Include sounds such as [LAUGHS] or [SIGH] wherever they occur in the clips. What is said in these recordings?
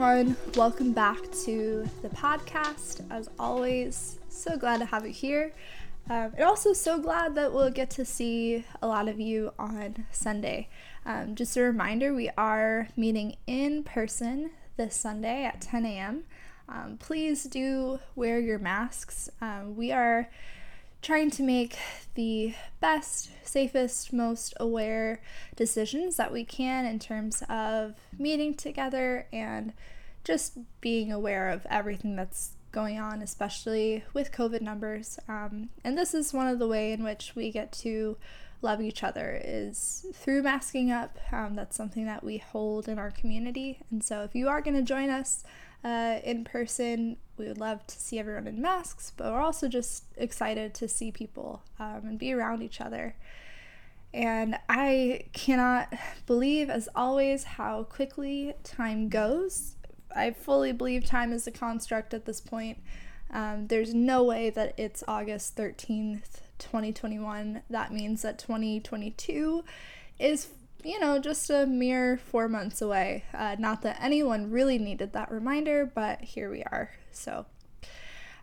Everyone, welcome back to the podcast. As always, so glad to have you here. Um, and also so glad that we'll get to see a lot of you on Sunday. Um, just a reminder, we are meeting in person this Sunday at 10 a.m. Um, please do wear your masks. Um, we are trying to make the best, safest, most aware decisions that we can in terms of meeting together and just being aware of everything that's going on, especially with COVID numbers. Um, and this is one of the way in which we get to love each other is through masking up. Um, that's something that we hold in our community. And so if you are going to join us, uh, in person. We would love to see everyone in masks, but we're also just excited to see people um, and be around each other. And I cannot believe, as always, how quickly time goes. I fully believe time is a construct at this point. Um, there's no way that it's August 13th, 2021. That means that 2022 is you know, just a mere four months away. Uh, not that anyone really needed that reminder, but here we are. So,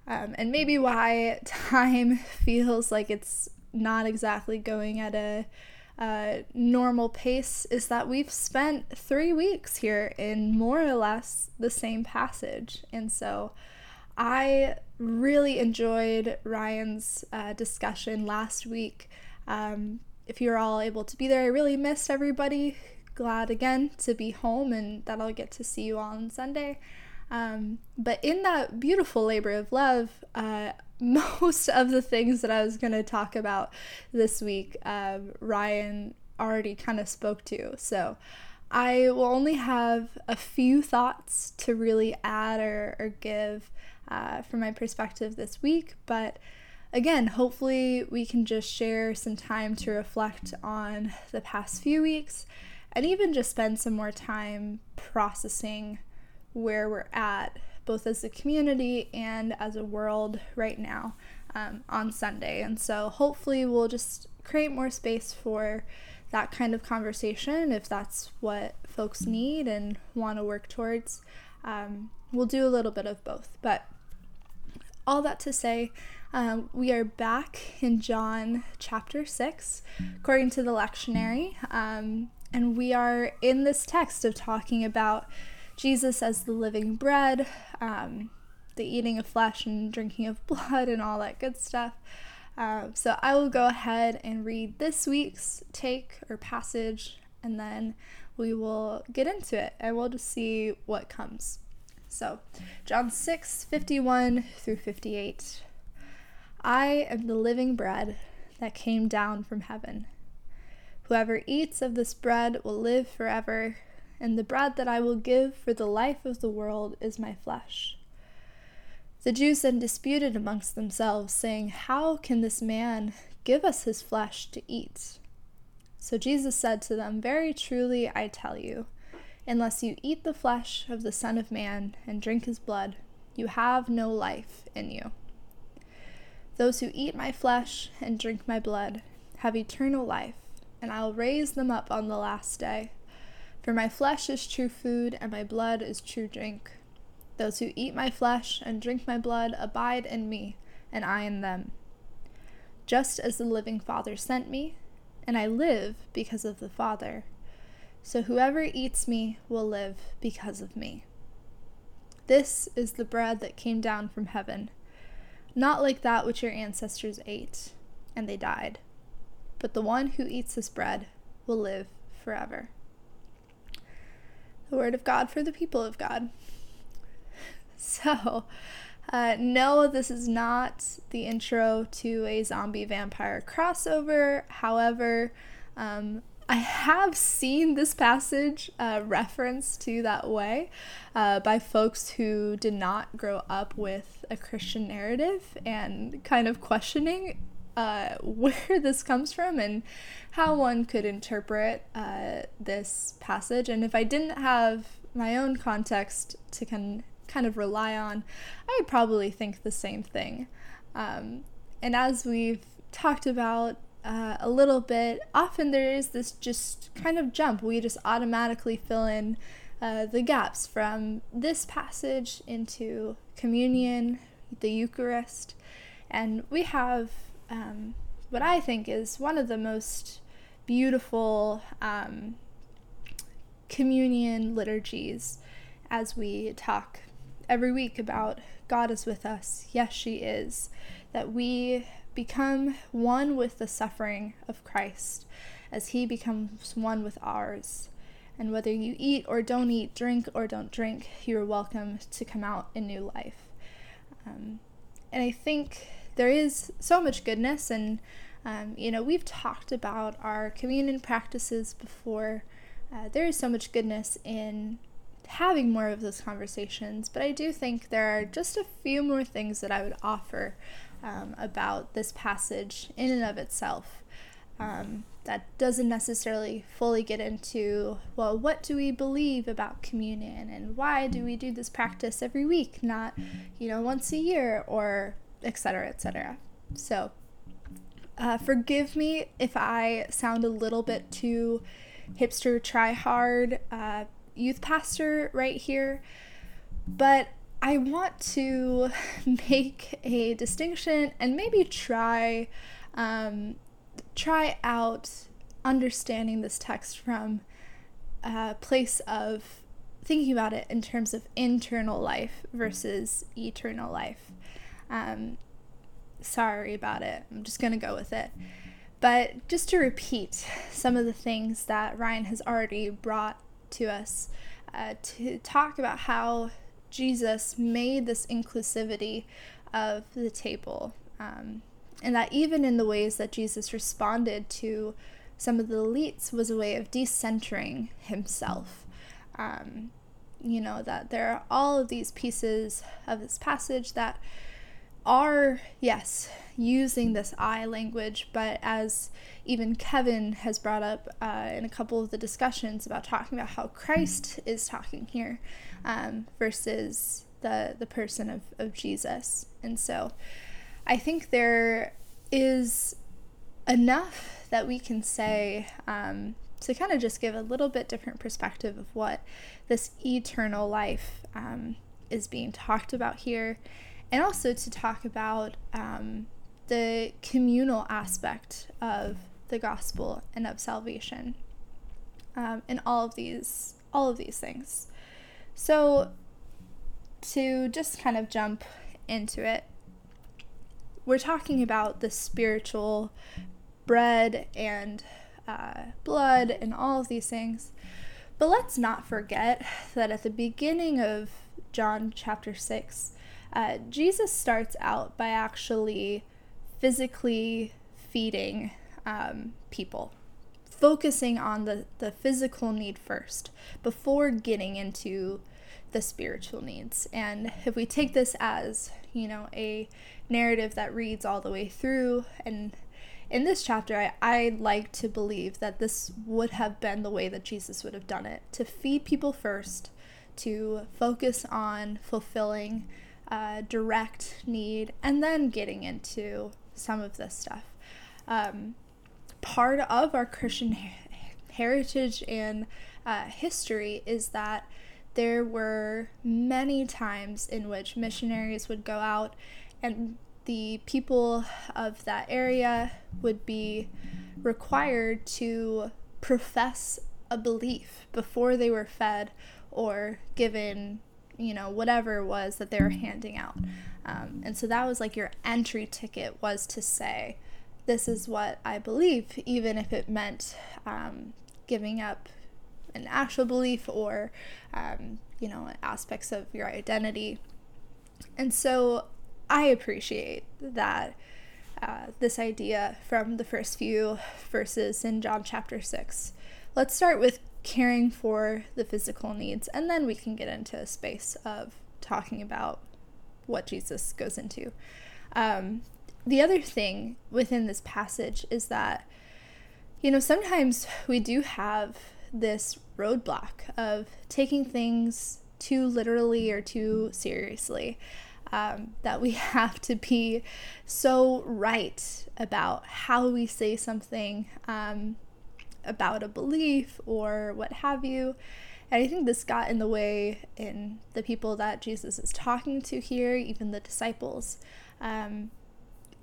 um, and maybe why [LAUGHS] time feels like it's not exactly going at a uh, normal pace is that we've spent three weeks here in more or less the same passage. And so I really enjoyed Ryan's uh, discussion last week. Um, if you're all able to be there, I really missed everybody. Glad again to be home and that I'll get to see you all on Sunday. Um, but in that beautiful labor of love, uh, [LAUGHS] most of the things that I was going to talk about this week, uh, Ryan already kind of spoke to. So I will only have a few thoughts to really add or, or give uh, from my perspective this week, but again, hopefully, we can just share some time to reflect on the past few weeks and even just spend some more time processing where we're at, both as a community and as a world right now um, on Sunday. And so, hopefully, we'll just create more space for that kind of conversation if that's what folks need and want to work towards. Um, we'll do a little bit of both. But all that to say, um, we are back in John chapter 6, according to the lectionary. Um, and we are in this text of talking about Jesus as the living bread, um, the eating of flesh and drinking of [LAUGHS] blood, and all that good stuff. Uh, so I will go ahead and read this week's take or passage, and then we will get into it and we'll just see what comes. So, John 6 51 through 58. I am the living bread that came down from heaven. Whoever eats of this bread will live forever, and the bread that I will give for the life of the world is my flesh. The Jews then disputed amongst themselves, saying, How can this man give us his flesh to eat? So Jesus said to them, Very truly I tell you, unless you eat the flesh of the Son of Man and drink his blood, you have no life in you. Those who eat my flesh and drink my blood have eternal life, and I will raise them up on the last day. For my flesh is true food, and my blood is true drink. Those who eat my flesh and drink my blood abide in me, and I in them. Just as the living Father sent me, and I live because of the Father. So whoever eats me will live because of me. This is the bread that came down from heaven not like that which your ancestors ate, and they died. But the one who eats this bread will live forever. The word of God for the people of God. [LAUGHS] So, uh, no, this is not the intro to a zombie vampire crossover. However, um, I have seen this passage uh, referenced to that way uh, by folks who did not grow up with a Christian narrative and kind of questioning uh, [LAUGHS] where this comes from and how one could interpret uh, this passage. And if I didn't have my own context to can, kind of rely on, I would probably think the same thing. Um, and as we've talked about uh, a little bit, often there is this just kind of jump. We just automatically fill in uh, the gaps from this passage into communion, the Eucharist, and we have um, what I think is one of the most beautiful um, communion liturgies as we talk every week about God is with us. Yes, she is. That we become one with the suffering of Christ as he becomes one with ours. And whether you eat or don't eat, drink or don't drink, you are welcome to come out in new life. Um, and I think there is so much goodness, and um, you know, we've talked about our communion practices before. Uh, there is so much goodness in having more of those conversations, but I do think there are just a few more things that I would offer um, about this passage in and of itself. Um, that doesn't necessarily fully get into, well, what do we believe about communion and why do we do this practice every week, not, you know, once a year or etc., etc. So, uh, forgive me if I sound a little bit too hipster, try hard, uh, youth pastor right here, but I want to [LAUGHS] make a distinction and maybe try um, try out understanding this text from a place of thinking about it in terms of internal life versus eternal life. Um, sorry about it. I'm just going to go with it. But just to repeat some of the things that Ryan has already brought to us uh, to talk about how Jesus made this inclusivity of the table. Um, and that even in the ways that Jesus responded to some of the elites was a way of decentering himself. Um, you know, that there are all of these pieces of this passage that are, yes, using this I language, but as even Kevin has brought up uh, in a couple of the discussions about talking about how Christ is talking here um, versus the, the person of, of Jesus. And so I think there is enough that we can say um, to kind of just give a little bit different perspective of what this eternal life um, is being talked about here and also to talk about um, the communal aspect of the gospel and of salvation um, and all of these all of these things. So to just kind of jump into it we're talking about the spiritual bread and uh, blood and all of these things. But let's not forget that at the beginning of john chapter 6 uh, Jesus starts out by actually physically feeding um, people, focusing on the, the physical need first before getting into the spiritual needs. And if we take this as, you know, a narrative that reads all the way through, and in this chapter, I, I like to believe that this would have been the way that Jesus would have done it to feed people first, to focus on fulfilling uh, direct need, and then getting into some of this stuff. Um, part of our Christian heritage and uh, history is that there were many times in which missionaries would go out and the people of that area would be required to profess a belief before they were fed or given you know, whatever it was that they were handing out. Um, and so that was like your entry ticket was to say, this is what I believe, even if it meant um, giving up an actual belief or, um, you know, aspects of your identity. And so I appreciate that. Uh, this idea from the first few verses in John chapter 6. Let's start with caring for the physical needs, and then we can get into a space of talking about what Jesus goes into. Um, the other thing within this passage is that, you know, sometimes we do have this roadblock of taking things too literally or too seriously. Um, that we [LAUGHS] have to be so right about how we say something um, about a belief or what have you. And I think this got in the way in the people that Jesus is talking to here, even the disciples. Um,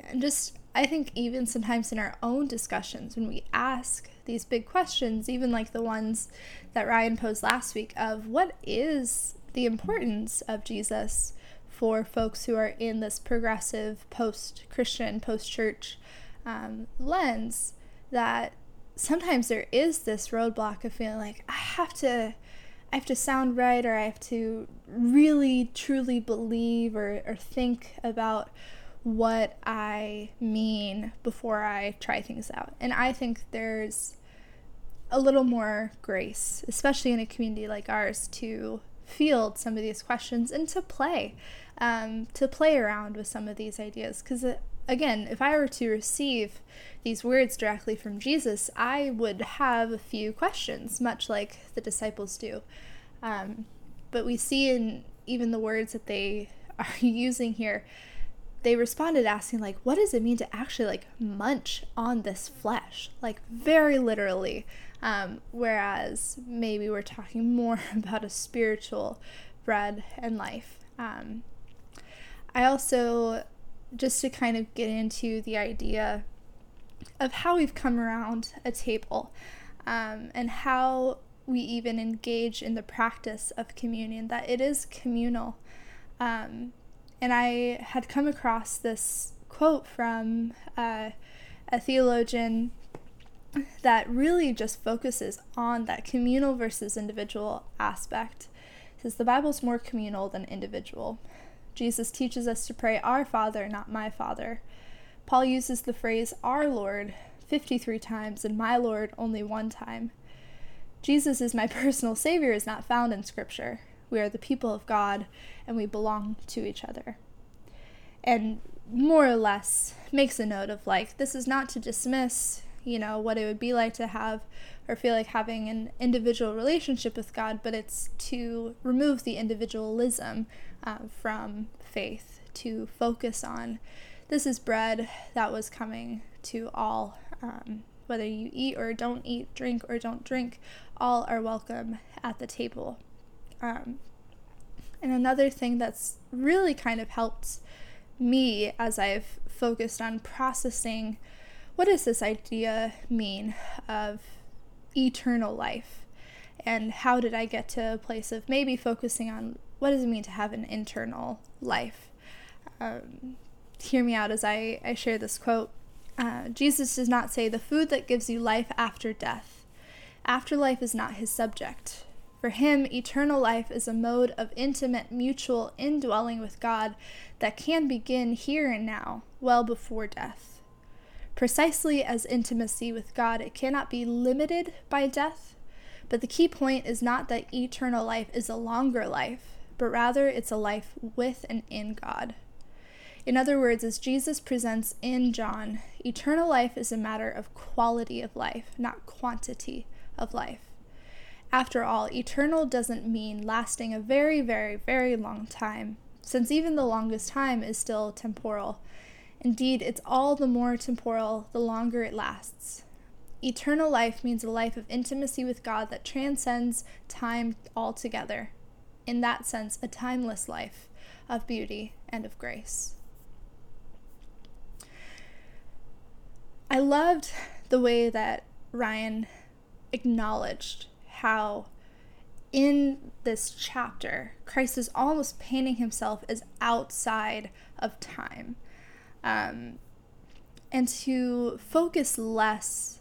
and just, I think, even sometimes in our own discussions, when we ask these big questions, even like the ones that Ryan posed last week of what is the importance of Jesus for folks who are in this progressive post Christian, post church um, lens, that sometimes there is this roadblock of feeling like I have to I have to sound right or I have to really truly believe or, or think about what I mean before I try things out. And I think there's a little more grace, especially in a community like ours, to field some of these questions and to play, um, to play around with some of these ideas. Because, again, if I were to receive these words directly from Jesus, I would have a few questions, much like the disciples do. Um, but we see in even the words that they [LAUGHS] are using here, they responded asking like what does it mean to actually like munch on this flesh? Like very literally. Um, whereas maybe we're talking [LAUGHS] more about a spiritual bread and life. Um, i also just to kind of get into the idea of how we've come around a table um, and how we even engage in the practice of communion, that it is communal. Um, and I had come across this quote from uh, a theologian that really just focuses on that communal versus individual aspect. It says the Bible's more communal than individual. Jesus teaches us to pray, Our Father, not my Father. Paul uses the phrase, Our Lord, 53 times, and my Lord only one time. Jesus is my [LAUGHS] personal Savior is not found in Scripture. We are the people of God, and we belong to each other. And more or less makes a note of like, this is not to dismiss, you know, what it would be like to have or feel like having an individual relationship with God, but it's to remove the individualism uh, from faith, to focus on this is bread that was coming to all, um, whether you eat or don't eat, drink or don't drink, all are welcome at the table. Um, and another thing that's really kind of helped me as I've focused on processing what does this idea mean of eternal life and how did I get to a place of maybe focusing on what does it mean to have an internal life. Um, hear me out as I, I share this quote. Uh, Jesus does not say, the food that gives you life after death. Afterlife is not his subject. For him, eternal life is a mode of intimate, mutual indwelling with God that can begin here and now, well before death. Precisely as intimacy with God, it cannot be limited by death, but the key point is not that eternal life is a longer life, but rather it's a life with and in God. In other words, as Jesus presents in John, eternal life is a matter of quality of life, not quantity of life. After all, eternal doesn't mean lasting a very, very, very long time, since even the longest time is still temporal. Indeed, it's all the more temporal the longer it lasts. Eternal life means a life of intimacy with God that transcends time altogether. In that sense, a timeless life of beauty and of grace. I loved the way that Ryan acknowledged how in this chapter, Christ is almost painting himself as outside of time. Um, and to focus less,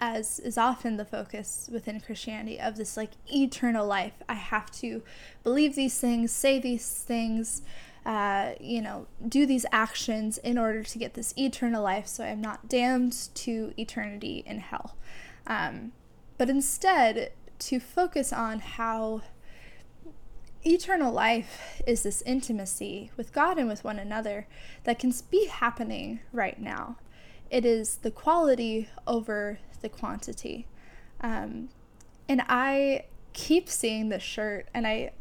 as is often the focus within Christianity, of this like eternal life. I have to believe these things, say these things, uh, you know, do these actions in order to get this eternal life so I'm not damned to eternity in hell. Um, but instead, to focus on how eternal life is this intimacy with God and with one another that can be happening right now. It is the quality over the quantity. Um, and I keep seeing this shirt, and I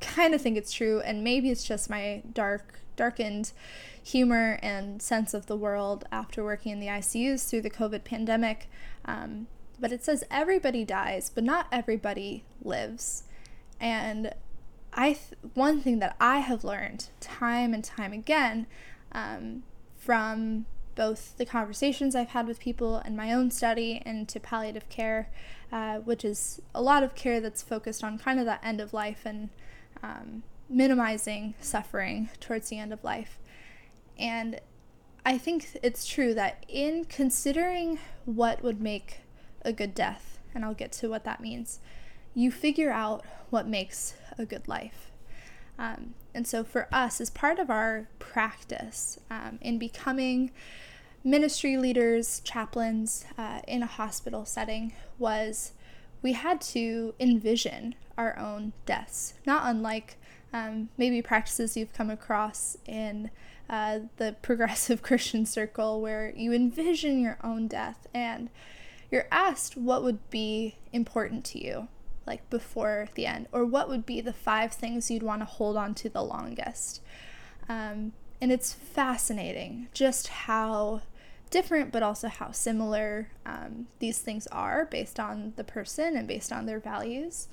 kind of think it's true, and maybe it's just my dark, darkened humor and sense of the world after working in the ICUs through the COVID pandemic. Um, but it says everybody dies, but not everybody lives. And I th- one thing that I have learned time and time again um, from both the conversations I've had with people and my own study into palliative care, uh, which is a lot of care that's focused on kind of that end of life and um, minimizing suffering towards the end of life. And I think it's true that in considering what would make a good death, and I'll get to what that means, you figure out what makes a good life. Um, and so for us, as part of our practice um, in becoming ministry leaders, chaplains uh, in a hospital setting, was we had to envision our own deaths, not unlike um, maybe practices you've come across in uh, the [LAUGHS] progressive Christian circle where you envision your own death and you're asked what would be important to you, like before the end, or what would be the five things you'd want to hold on to the longest. Um, and it's fascinating just how different, but also how similar um, these things are based on the person and based on their values.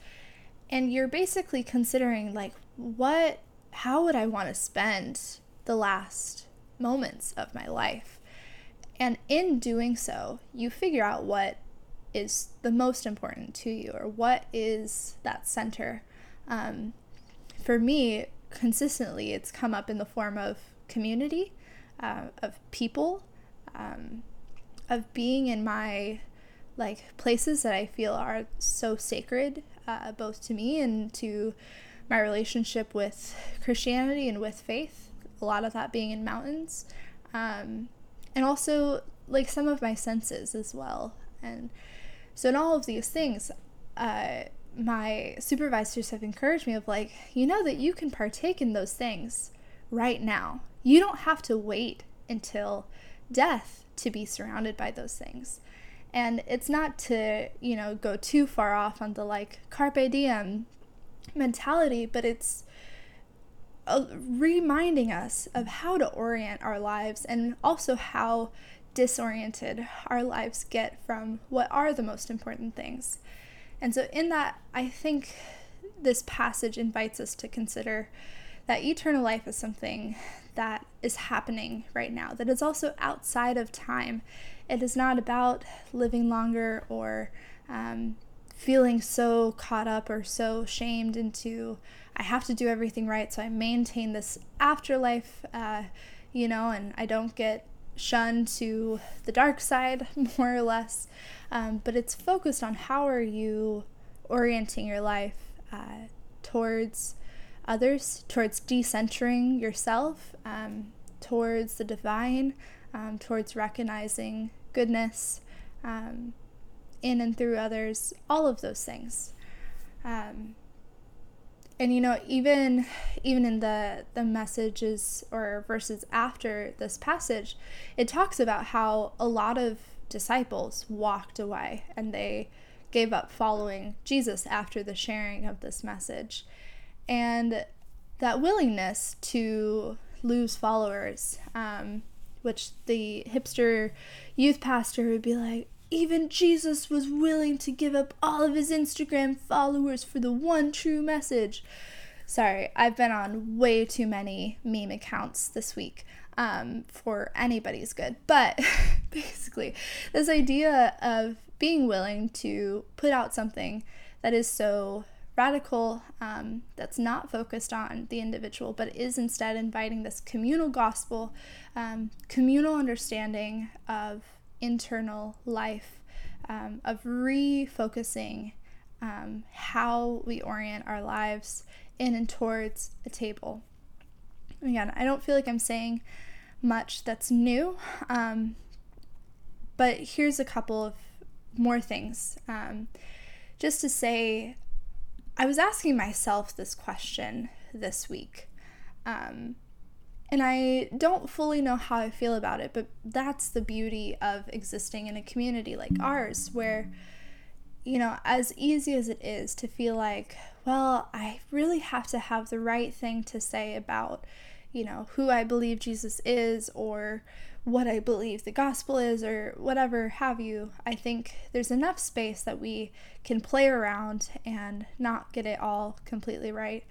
And you're basically considering, like, what, how would I want to spend the last moments of my life? And in doing so, you figure out what is the most important to you or what is that center. Um, for me, consistently, it's come up in the form of community, uh, of people, um, of being in my like places that I feel are so sacred, uh, both to me and to my relationship with Christianity and with faith. A lot of that being in mountains, um, and also like some of my senses as well. And so in all of these things, uh, my supervisors have encouraged me of like, you know that you can partake in those things right now. You don't have to wait until death to be surrounded by those things. And it's not to, you know, go too far off on the like carpe diem mentality, but it's uh, reminding us of how to orient our lives and also how disoriented our lives get from what are the most important things. And so, in that, I think this passage invites us to consider that eternal life is something that is happening right now, that is also outside of time. It is not about living longer or um, feeling so caught up or so shamed into, I have to do everything right, so I maintain this afterlife, uh, you know, and I don't get shunned to the dark side, [LAUGHS] more or less. Um, but it's focused on how are you orienting your life uh, towards others, towards decentering yourself, um, towards the divine, um, towards recognizing goodness um, in and through others, all of those things. Um, and you know, even even in the the messages or verses after this passage, it talks about how a lot of disciples walked away and they gave up following Jesus after the sharing of this message. And that willingness to lose followers, um, which the hipster youth pastor would be like, even Jesus was willing to give up all of his Instagram followers for the one true message. Sorry, I've been on way too many meme accounts this week um, for anybody's good. But [LAUGHS] basically, this idea of being willing to put out something that is so radical um, that's not focused on the individual, but is instead inviting this communal gospel, um, communal understanding of internal life, um, of refocusing um, how we orient our lives in and towards a table. Again, I don't feel like I'm saying much that's new, um, but here's a couple of more things. Um, just to say I was asking myself this question this week. Um, and I don't fully know how I feel about it, but that's the beauty of existing in a community like ours, where, you know, as easy as it is to feel like, well, I really have to have the right thing to say about, you know, who I believe Jesus is or what I believe the gospel is or whatever have you. I think there's enough space that we can play around and not get it all completely right.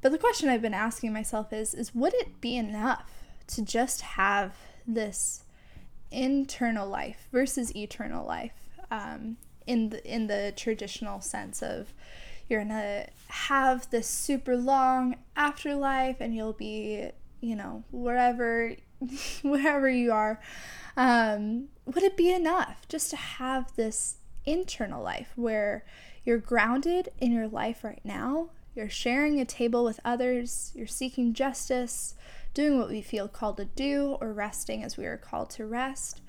But the question I've been asking myself is is would it be enough to just have this internal life versus eternal life um, in the in the traditional sense of you're gonna have this super long afterlife and you'll be you know wherever [LAUGHS] wherever you are um, would it be enough just to have this internal life where you're grounded in your life right now you're sharing a table with others you're seeking justice doing what we feel called to do or resting as we are called to rest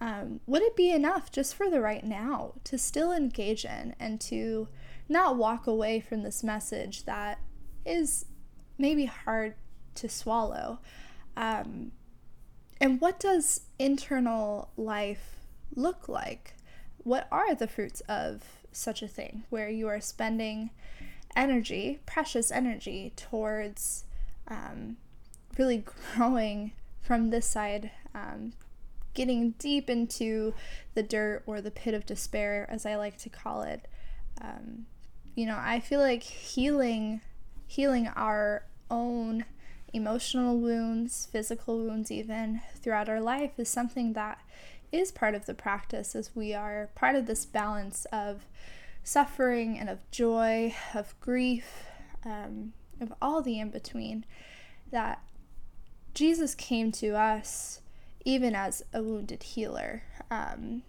um, would it be enough just for the right now to still engage in and to not walk away from this message that is maybe hard to swallow? Um, and what does internal life look like? What are the fruits of such a thing where you are spending energy, precious energy, towards um, really growing from this side um, getting deep into the dirt or the pit of despair, as I like to call it. Um, you know, I feel like healing, healing our own emotional wounds, physical wounds, even throughout our life, is something that is part of the practice as we are part of this balance of suffering and of joy, of grief, um, of all the in between. That Jesus came to us even as a wounded healer. Um,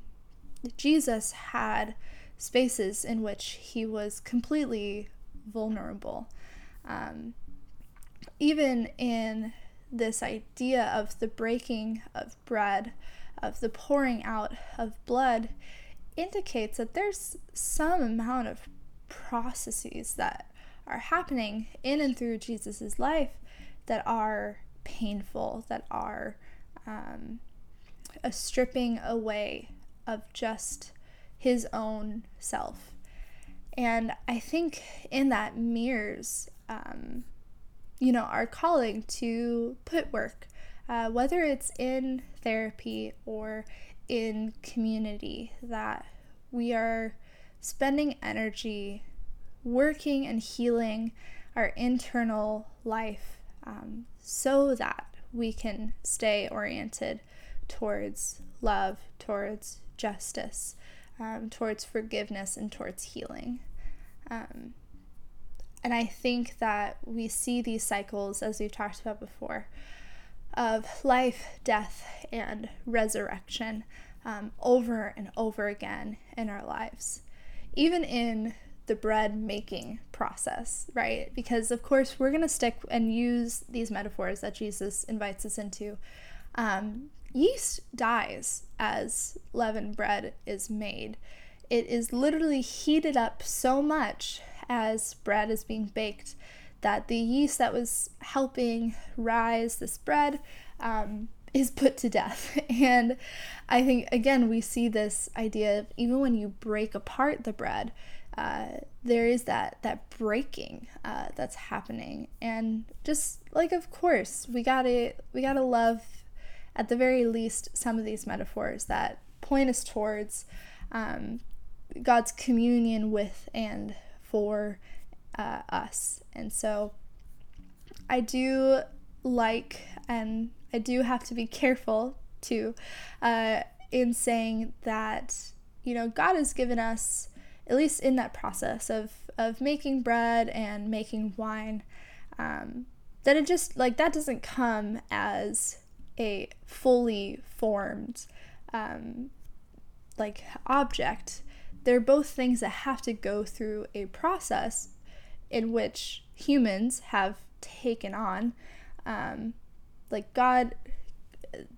Jesus had spaces in which he was completely vulnerable. Um, even in this idea of the breaking of bread, of the pouring out of blood, indicates that there's some amount of processes that are happening in and through Jesus' life that are painful, that are um, a stripping away of just his own self. And I think in that mirrors, um, you know, our calling to put work, uh, whether it's in therapy or in community, that we are spending energy working and healing our internal life um, so that we can stay oriented towards love, towards justice, um, towards forgiveness, and towards healing. Um, and I think that we see these cycles, as we've talked about before, of life, death, and resurrection um, over and over again in our lives. Even in the bread making process, right? Because, of course, we're going to stick and use these metaphors that Jesus invites us into. Um, yeast dies as leavened bread is made. It is literally heated up so much as bread is being baked that the yeast that was helping rise this bread um, is put to death. [LAUGHS] And I think, again, we see this idea of even when you break apart the bread, uh, there is that that breaking uh, that's happening and just like of course we gotta we gotta love at the very least some of these metaphors that point us towards um, god's communion with and for uh, us. And so i do like and i do have to be careful too uh, in saying that you know god has given us at least in that process of of making bread and making wine um, that it just like that doesn't come as a fully formed um, like object. They're both things that have to go through a process in which humans have taken on um, like god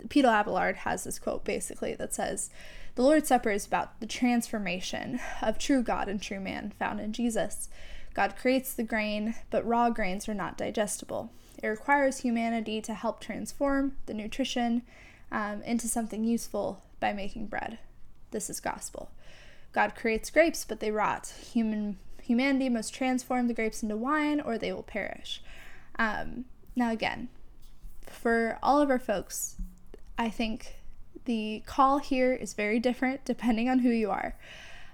peter abelard has this quote basically that says the Lord's Supper is about the transformation of true God and true man found in Jesus. God creates the grain, but raw grains are not digestible. It requires humanity to help transform the nutrition um, into something useful by making bread. This is gospel. God creates grapes, but they rot. Human humanity must transform the grapes into wine, or they will perish. Um, now, again, for all of our folks, I think the call here is very different depending on who you are.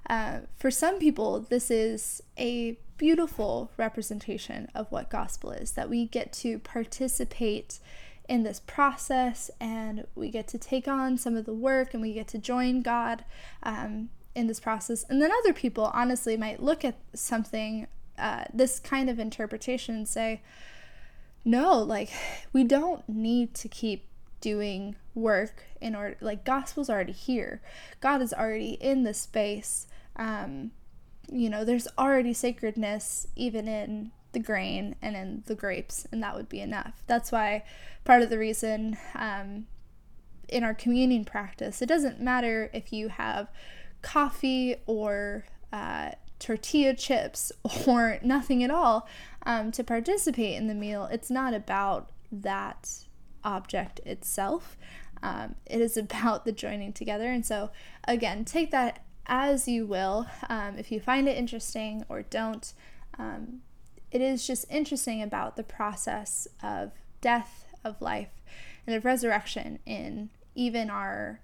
Uh, for some people, this is a beautiful representation of what gospel is that we get to participate in this process and we get to take on some of the work and we get to join God um, in this process. And then other people, honestly, might look at something, uh, this kind of interpretation, and say, no, like, we don't need to keep doing work in order, like, gospel's already here. God is already in the space. Um, you know, there's already sacredness even in the grain and in the grapes, and that would be enough. That's why part of the reason um, in our communion practice, it doesn't matter if you have coffee or uh, tortilla chips [LAUGHS] or nothing at all um, to participate in the meal. It's not about that object itself. Um, it is [LAUGHS] about the joining together. And so, again, take that as you will. Um, if you find it interesting or don't, um, it is just interesting about the process of death, of life, and of resurrection in even our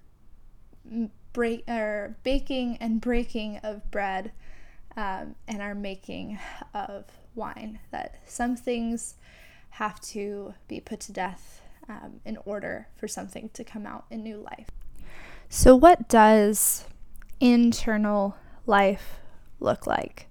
break or baking and breaking of bread um, and our making of wine. That some things have to be put to death um, in order for something to come out in new life. So, what does internal life look like?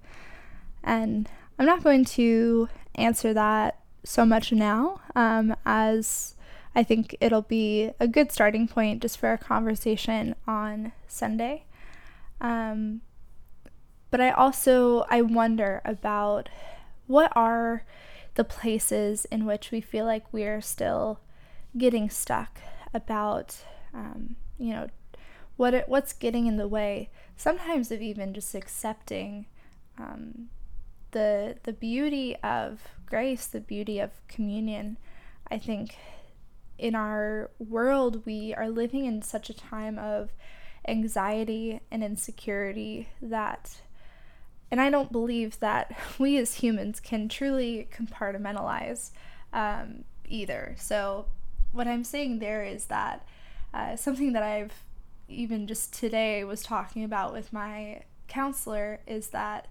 And I'm not going to answer that so much now, um, as I think it'll be a good starting point just for a conversation on Sunday. Um, but I also I wonder about what are the places in which we feel like we're still getting stuck about um, you know what it, what's getting in the way sometimes of even just accepting um, the the beauty of grace, the beauty of communion. I think in our world we are living in such a time of anxiety and insecurity that and I don't believe that [LAUGHS] we as humans can truly compartmentalize um, either. So, what I'm saying there is that uh, something that I've even just today was talking about with my counselor is that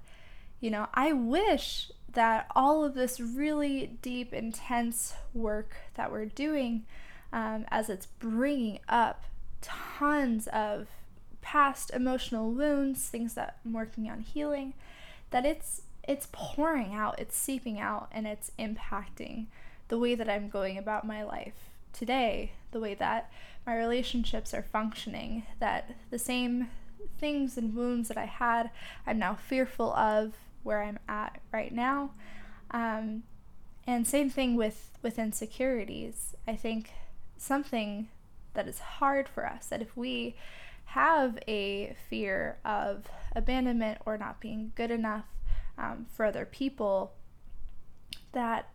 you know, I wish that all of this really deep, intense work that we're doing, um, as it's bringing up tons of past emotional wounds, things that I'm working on healing, that it's it's pouring out, it's seeping out, and it's impacting the way that I'm going about my life today, the way that my relationships are functioning, that the same things and wounds that I had, I'm now fearful of, where I'm at right now. Um, and same thing with with insecurities. I think something that is hard for us that if we have a fear of abandonment or not being good enough um, for other people, that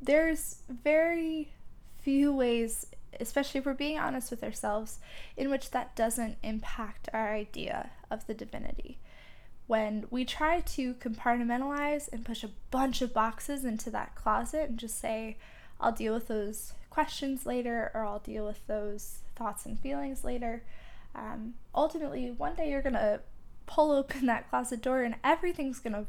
there's very few ways, especially if we're being honest with ourselves, in which that doesn't impact our idea of the divinity when we try to compartmentalize and push a bunch of boxes into that closet and just say, I'll deal with those questions later or I'll deal with those thoughts and feelings later. Um, ultimately, one day you're going to pull open [LAUGHS] that closet door and everything's going to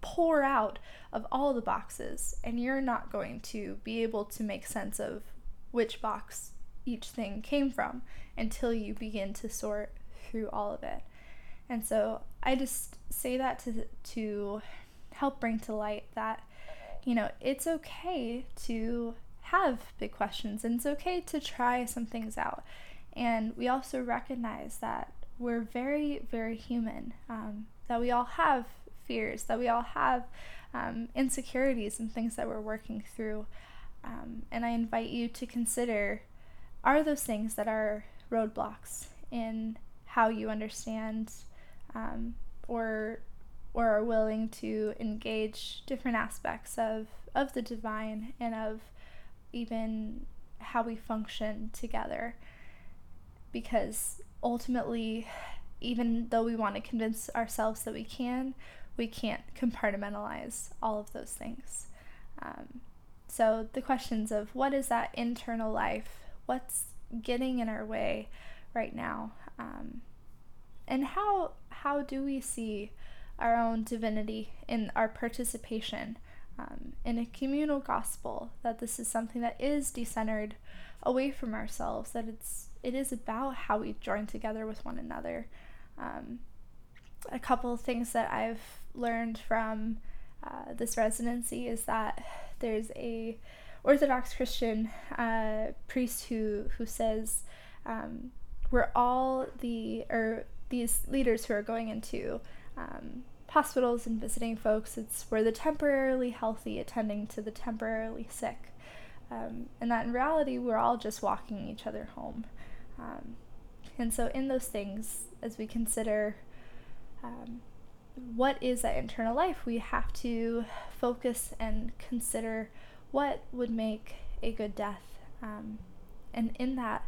pour out of all the boxes, and you're not going to be able to make sense of which box each thing came from until you begin to sort through all of it. And so I just say that to to help bring to light that you know, it's okay to have big questions and it's okay to try some things out. And we also recognize that we're very, very human, um, that we all have fears, that we all have um, insecurities and things that we're working through. Um, and I invite you to consider are those things that are roadblocks in how you understand um, or or are willing to engage different aspects of of the divine and of even how we function together because ultimately even though we want to convince ourselves that we can we can't compartmentalize all of those things um, So, the questions of what is that internal life? What's getting in our way right now? Um, and how, how do we see our own divinity in our participation um, in a communal gospel? That this is something that is decentered away from ourselves, that it's, it is about how we join together with one another. Um, a couple of things that I've learned from uh, this residency is that there's a Orthodox Christian uh, priest who who says um, we're all the or these leaders who are going into um, hospitals and visiting folks. It's we're the temporarily healthy attending to the temporarily sick, um, and that in reality we're all just walking each other home. Um, and so in those things, as we consider um, what is that internal life, we have to focus and consider what would make a good death. Um, and in that,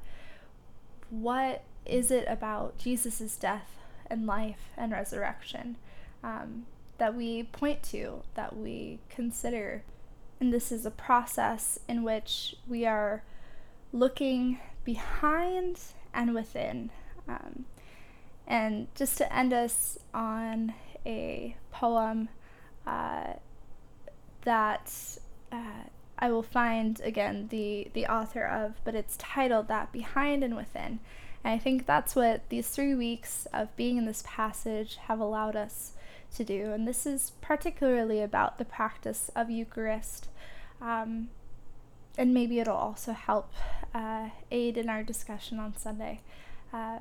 what is it about Jesus' death and life and resurrection um, that we point to, that we consider? And this is a process in which we are looking behind and within. Um, and just to end us on a poem uh, that uh, I will find again the the author of, but it's titled that behind and within. And I think that's what these three weeks of being in this passage have allowed us to do. And this is particularly about the practice of Eucharist. Um, and maybe it'll also help uh, aid in our discussion on Sunday. Uh,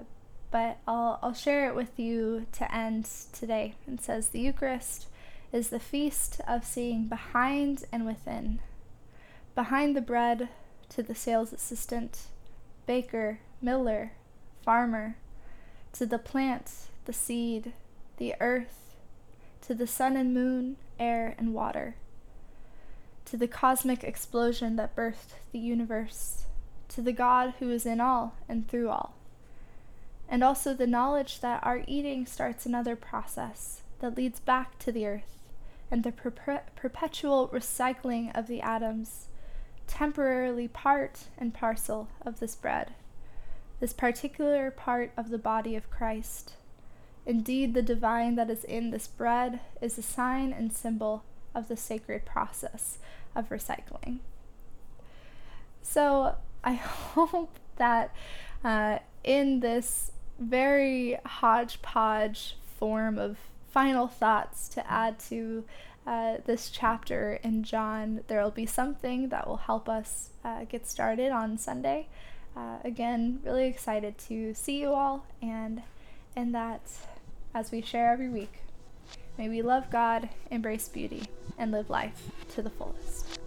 but I'll, I'll share it with you to end today. It says, The Eucharist is the feast of seeing behind and within. Behind the bread to the sales assistant, baker, miller, farmer, to the plant, the seed, the earth, to the sun and moon, air and water, to the cosmic explosion that birthed the universe, to the God who is in all and through all and also the knowledge that our eating starts another process that leads back to the earth and the per- perpetual recycling of the atoms, temporarily part and parcel of this bread, this particular part of the body of Christ. Indeed, the divine that is in this bread is a sign and symbol of the sacred process of recycling. So, I [LAUGHS] hope that uh, in this very hodgepodge form of final thoughts to add to uh, this chapter in John. There will be something that will help us uh, get started on Sunday. Uh, again, really excited to see you all and and that as we share every week, may we love God, embrace beauty, and live life to the fullest.